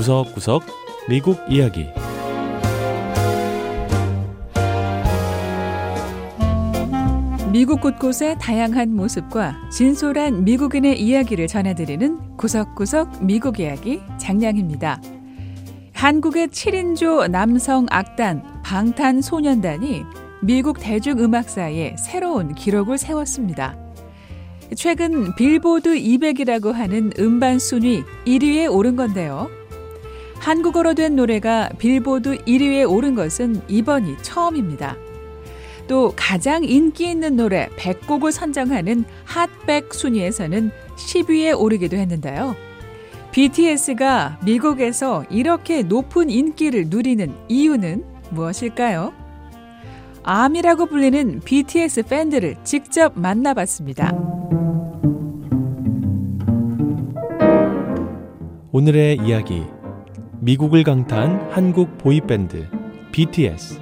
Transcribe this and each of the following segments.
구석구석 미국 이야기 미국 곳곳의 다양한 모습과 진솔한 미국인의 이야기를 전해드리는 구석구석 미국 이야기 장량입니다. 한국의 7인조 남성 악단 방탄소년단이 미국 대중음악사에 새로운 기록을 세웠습니다. 최근 빌보드 200이라고 하는 음반 순위 1위에 오른 건데요. 한국어로 된 노래가 빌보드 1위에 오른 것은 이번이 처음입니다. 또 가장 인기 있는 노래 100곡을 선정하는 핫백 순위에서는 10위에 오르기도 했는데요. BTS가 미국에서 이렇게 높은 인기를 누리는 이유는 무엇일까요? 암이라고 불리는 BTS 팬들을 직접 만나봤습니다. 오늘의 이야기 미국을 강타한 한국 보이밴드 BTS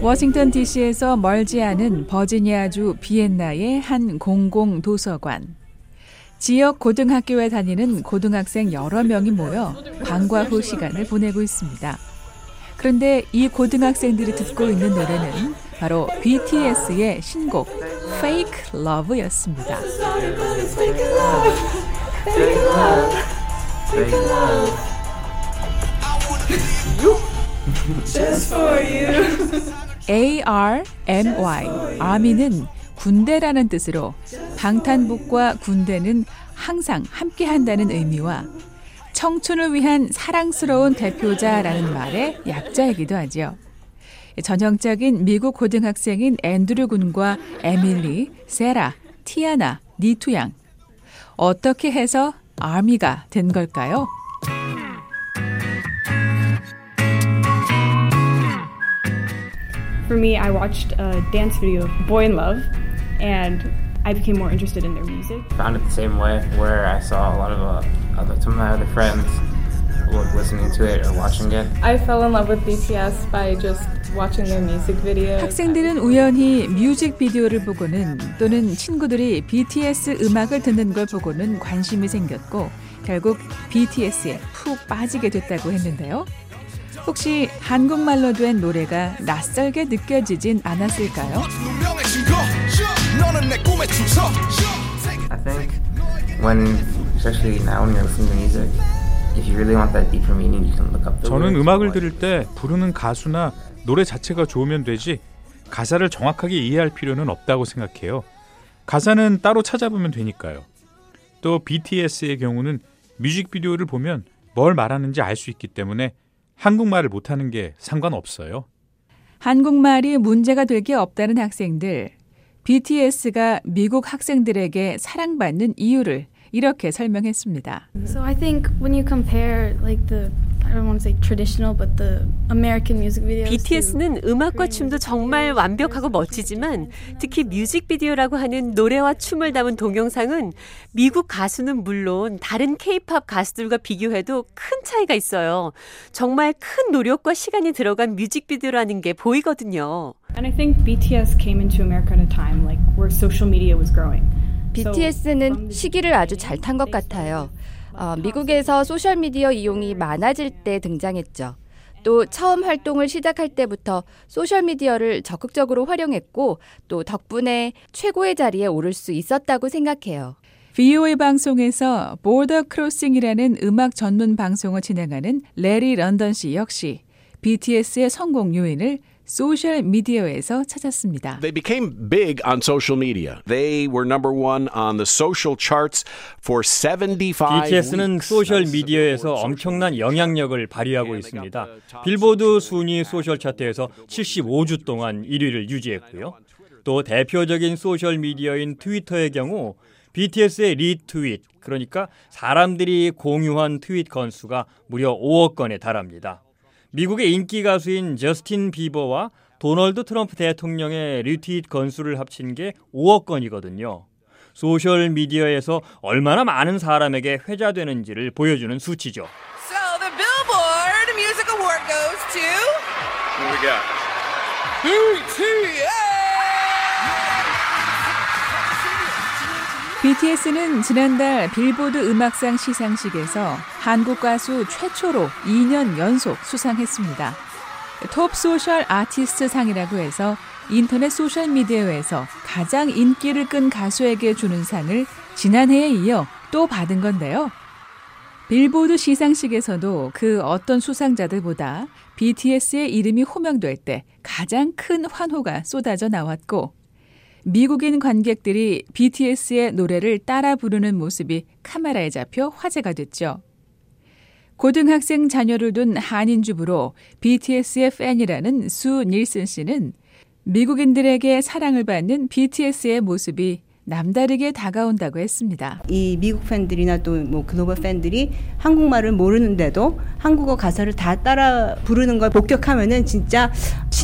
워싱턴 DC에서 멀지 않은 버지니아주 비엔나의 한 공공 도서관. 지역 고등학교에 다니는 고등학생 여러 명이 모여 방과 후 시간을 보내고 있습니다. 그런데 이 고등학생들이 듣고 있는 노래는 바로 BTS의 신곡 Fake Love였습니다. A-R-M-Y 아미는 군대라는 뜻으로 방탄복과 군대는 항상 함께 한다는 의미와 청춘을 위한 사랑스러운 대표자라는 말의 약자이기도 하죠. 전형적인 미국 고등학생인 앤드류 군과 에밀리, 세라, 티아나, 니투 양. 어떻게 해서 아미가 된 걸까요? For me, I watched a dance video of Boy in Love, and I became more interested in their music. Found it the same way, where I saw a lot of uh, other, some of my other friends were listening to it or watching it. I fell in love with BTS by just watching their music videos. 학생들은 우연히 뮤직비디오를 보고는 또는 친구들이 BTS 음악을 듣는 걸 보고는 관심이 생겼고 결국 BTS에 푹 빠지게 됐다고 했는데요. 혹시 한국말로 된 노래가 낯설게 느껴지진 않았을까요? I think when, especially now when you're listening to music, if you really want that deeper meaning, you can look up the 저는 음악을 들을 때 부르는 가수나 노래 자체가 좋으면 되지 가사를 정확하게 이해할 필요는 없다고 생각해요. 가사는 따로 찾아보면 되니까요. 또 BTS의 경우는 뮤직비디오를 보면 뭘 말하는지 알 수 있기 때문에 한국말을 못하는 게 상관없어요. 한국말이 문제가 될 게 없다는 학생들. BTS가 미국 학생들에게 사랑받는 이유를 이렇게 설명했습니다. So I think when you compare like the I don't want to say traditional, but the American music videos. BTS는 음악과 춤도 music 정말 완벽하고 멋지지만. 특히 뮤직비디오라고 하는 노래와 춤을 담은 동영상은 미국 가수는 물론 다른 케이팝 가수들과 비교해도 큰 차이가 있어요. 정말 큰 노력과 시간이 들어간 뮤직비디오라는 게 보이거든요. And I think BTS came into America at a time like where social media was growing. BTS는 시기를 아주 잘 탄 것 같아요. 어, 미국에서 소셜미디어 이용이 많아질 때 등장했죠. 또 처음 활동을 시작할 때부터 소셜미디어를 적극적으로 활용했고 또 덕분에 최고의 자리에 오를 수 있었다고 생각해요. VOA 방송에서 Border Crossings라는 음악 전문 방송을 진행하는 래리 런던 씨 역시 BTS의 성공 요인을 소셜 미디어에서 찾았습니다. They became big on social media. They were number one on the social charts for 75 BTS는. 소셜 미디어에서 엄청난 영향력을. 발휘하고 있습니다. 빌보드 social 순위 소셜 차트에서 Billboard 75주 동안 1위를 유지했고요. 또 대표적인 소셜 미디어인 트위터의 경우 BTS의 리트윗, 그러니까 사람들이 공유한 트윗 건수가 무려 5억 건에 달합니다. 미국의 인기 가수인 저스틴 비버와 도널드 트럼프 대통령의 리트윗 건수를 합친 게 5억 건이거든요. 소셜 미디어에서 얼마나 많은 사람에게 회자되는지를 보여주는 수치죠. So the Billboard Music Award goes to Who we got? BTS. BTS는 지난달 빌보드 음악상 시상식에서 한국 가수 최초로 2년 연속 수상했습니다. Top Social Artist 상이라고 해서 인터넷 소셜 미디어에서 가장 인기를 끈 가수에게 주는 상을 지난해에 이어 또 받은 건데요. 빌보드 시상식에서도 그 어떤 수상자들보다 BTS의 이름이 호명될 때 가장 큰 환호가 쏟아져 나왔고 미국인 관객들이 BTS의 노래를 따라 부르는 모습이 카메라에 잡혀 화제가 됐죠. 고등학생 자녀를 둔 한인 주부로 BTS의 팬이라는 수 닐슨 씨는 미국인들에게 사랑을 받는 BTS의 모습이 남다르게 다가온다고 했습니다. 이 미국 팬들이나 또 뭐 글로벌 팬들이 한국말을 모르는데도 한국어 가사를 다 따라 부르는 걸 목격하면은 진짜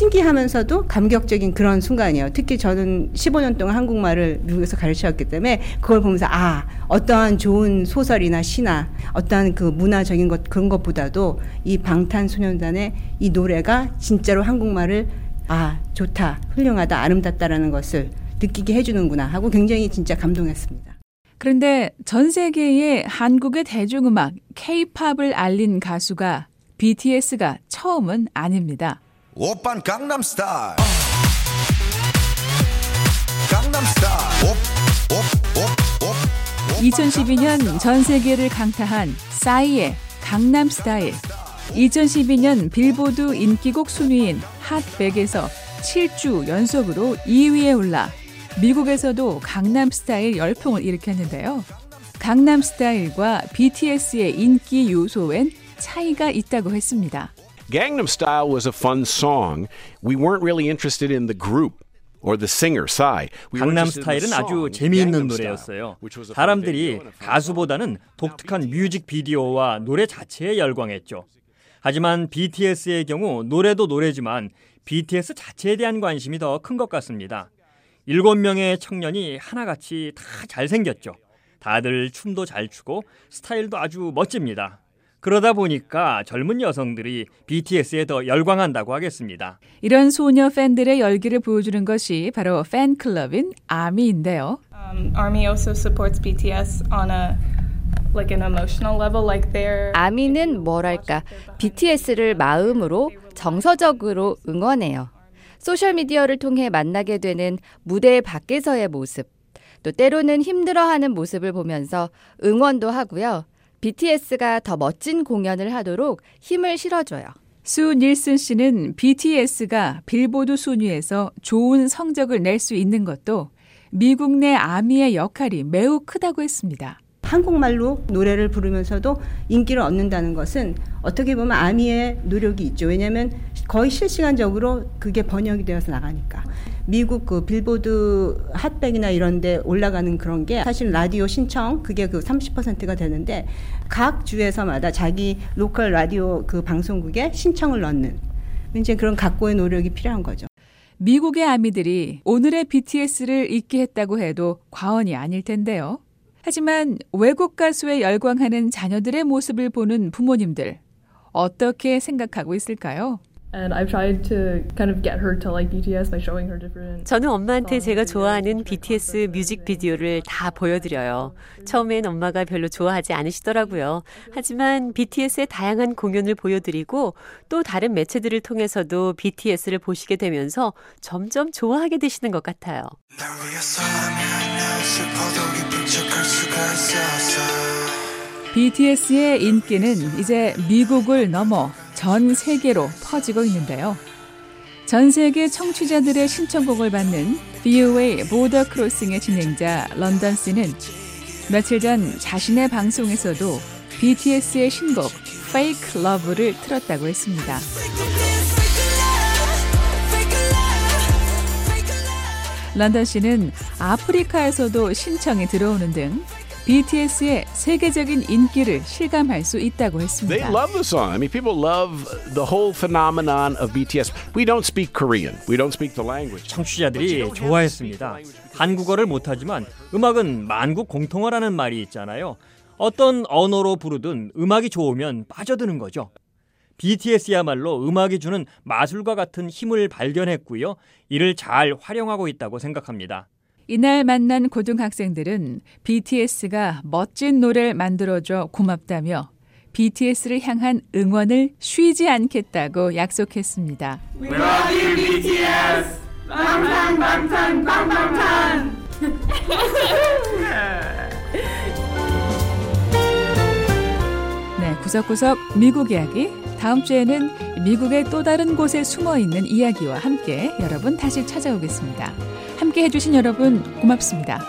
신기하면서도 감격적인 그런 순간이에요. 특히 저는 15년 동안 한국말을 미국에서 가르쳤기 때문에 그걸 보면서 아, 어떠한 좋은 소설이나 시나 어떠한 그 문화적인 것 그런 것보다도 이 방탄소년단의 이 노래가 진짜로 한국말을 아, 좋다, 훌륭하다, 아름답다라는 것을 느끼게 해주는구나 하고 굉장히 진짜 감동했습니다. 그런데 전 세계에 한국의 대중음악 K-팝을 알린 가수가 BTS가 처음은 아닙니다. 오빤 강남스타일 강남스타일 2012년 전 세계를 강타한 싸이의 강남스타일 2012년 빌보드 인기곡 순위인 핫100에서 7주 연속으로 2위에 올라 미국에서도 강남스타일 열풍을 일으켰는데요. 강남스타일과 BTS의 인기 요소엔 차이가 있다고 했습니다. Gangnam Style was a fun song. We weren't really interested in the group. or the singer, Psy. 강남 스타일은 아주 재미있는 노래였어요. 사람들이 가수보다는 독특한 뮤직 비디오와 노래 자체에 열광했죠. 하지만 BTS의 경우 노래도 노래지만 BTS 자체에 대한 관심이 더 큰 것 같습니다. 일곱 명의 청년이 하나같이 다 잘생겼죠. 다들 춤도 잘 추고 스타일도 아주 멋집니다. 그러다 보니까 젊은 여성들이 BTS에 더 열광한다고 하겠습니다. 이런 소녀 팬들의 열기를 보여주는 것이 바로 팬클럽인 아미인데요. Um, Army also supports BTS on a like an emotional level, like they're. 아미는 뭐랄까 BTS를 마음으로 정서적으로 응원해요. 소셜 미디어를 통해 만나게 되는 무대 밖에서의 모습, 또 때로는 힘들어하는 모습을 보면서 응원도 하고요. BTS가 더 멋진 공연을 하도록 힘을 실어줘요. 수 닐슨 씨는 BTS가 빌보드 순위에서 좋은 성적을 낼 수 있는 것도 미국 내 아미의 역할이 매우 크다고 했습니다. 한국말로 노래를 부르면서도 인기를 얻는다는 것은 어떻게 보면 아미의 노력이 있죠. 왜냐하면 거의 실시간적으로 그게 번역이 되어서 나가니까. 미국 그 빌보드 핫백이나 이런 데 올라가는 그런 게 사실 라디오 신청 그게 그 30%가 되는데 각 주에서마다 자기 local 라디오 그 방송국에 신청을 넣는 이제 그런 각고의 노력이 필요한 거죠. 미국의 아미들이 오늘의 BTS를 잊게 했다고 해도 과언이 아닐 텐데요. 하지만 외국 가수에 열광하는 자녀들의 모습을 보는 부모님들 어떻게 생각하고 있을까요? And I've tried to kind of get her to like BTS by showing her different. 저는 엄마한테 제가 좋아하는 BTS 뮤직 비디오를 다 보여드려요. 처음엔 엄마가 별로 좋아하지 않으시더라고요. 하지만 BTS의 다양한 공연을 보여드리고 또 다른 매체들을 통해서도 BTS를 보시게 되면서 점점 좋아하게 되시는 것 같아요. BTS의 인기는 이제 미국을 넘어 전 세계로 퍼지고 있는데요. 전 세계 청취자들의 신청곡을 받는 VOA 보더 크로싱의 진행자 런던 씨는 며칠 전 자신의 방송에서도 BTS의 신곡 Fake Love를 틀었다고 했습니다. 런던 씨는 아프리카에서도 신청이 들어오는 등 BTS의 세계적인 인기를 실감할 수 있다고 했습니다. They love the song. I mean, people love the whole phenomenon of BTS. We don't speak Korean. We don't speak the language. 청취자들이 좋아했습니다. 한국어를 못하지만 음악은 만국 공통어라는 말이 있잖아요. 어떤 언어로 부르든 음악이 좋으면 빠져드는 거죠. BTS야말로 음악이 주는 마술과 같은 힘을 발견했고요. 이를 잘 활용하고 있다고 생각합니다. 이날 만난 고등학생들은 BTS가 멋진 노래를 만들어줘 고맙다며 BTS를 향한 응원을 쉬지 않겠다고 약속했습니다. We love you, BTS! 방탄, 방탄, 방방탄! 네, 구석구석 미국 이야기. 다음 주에는 미국의 또 다른 곳에 숨어 있는 이야기와 함께 여러분 다시 찾아오겠습니다. 함께 해주신 여러분 고맙습니다.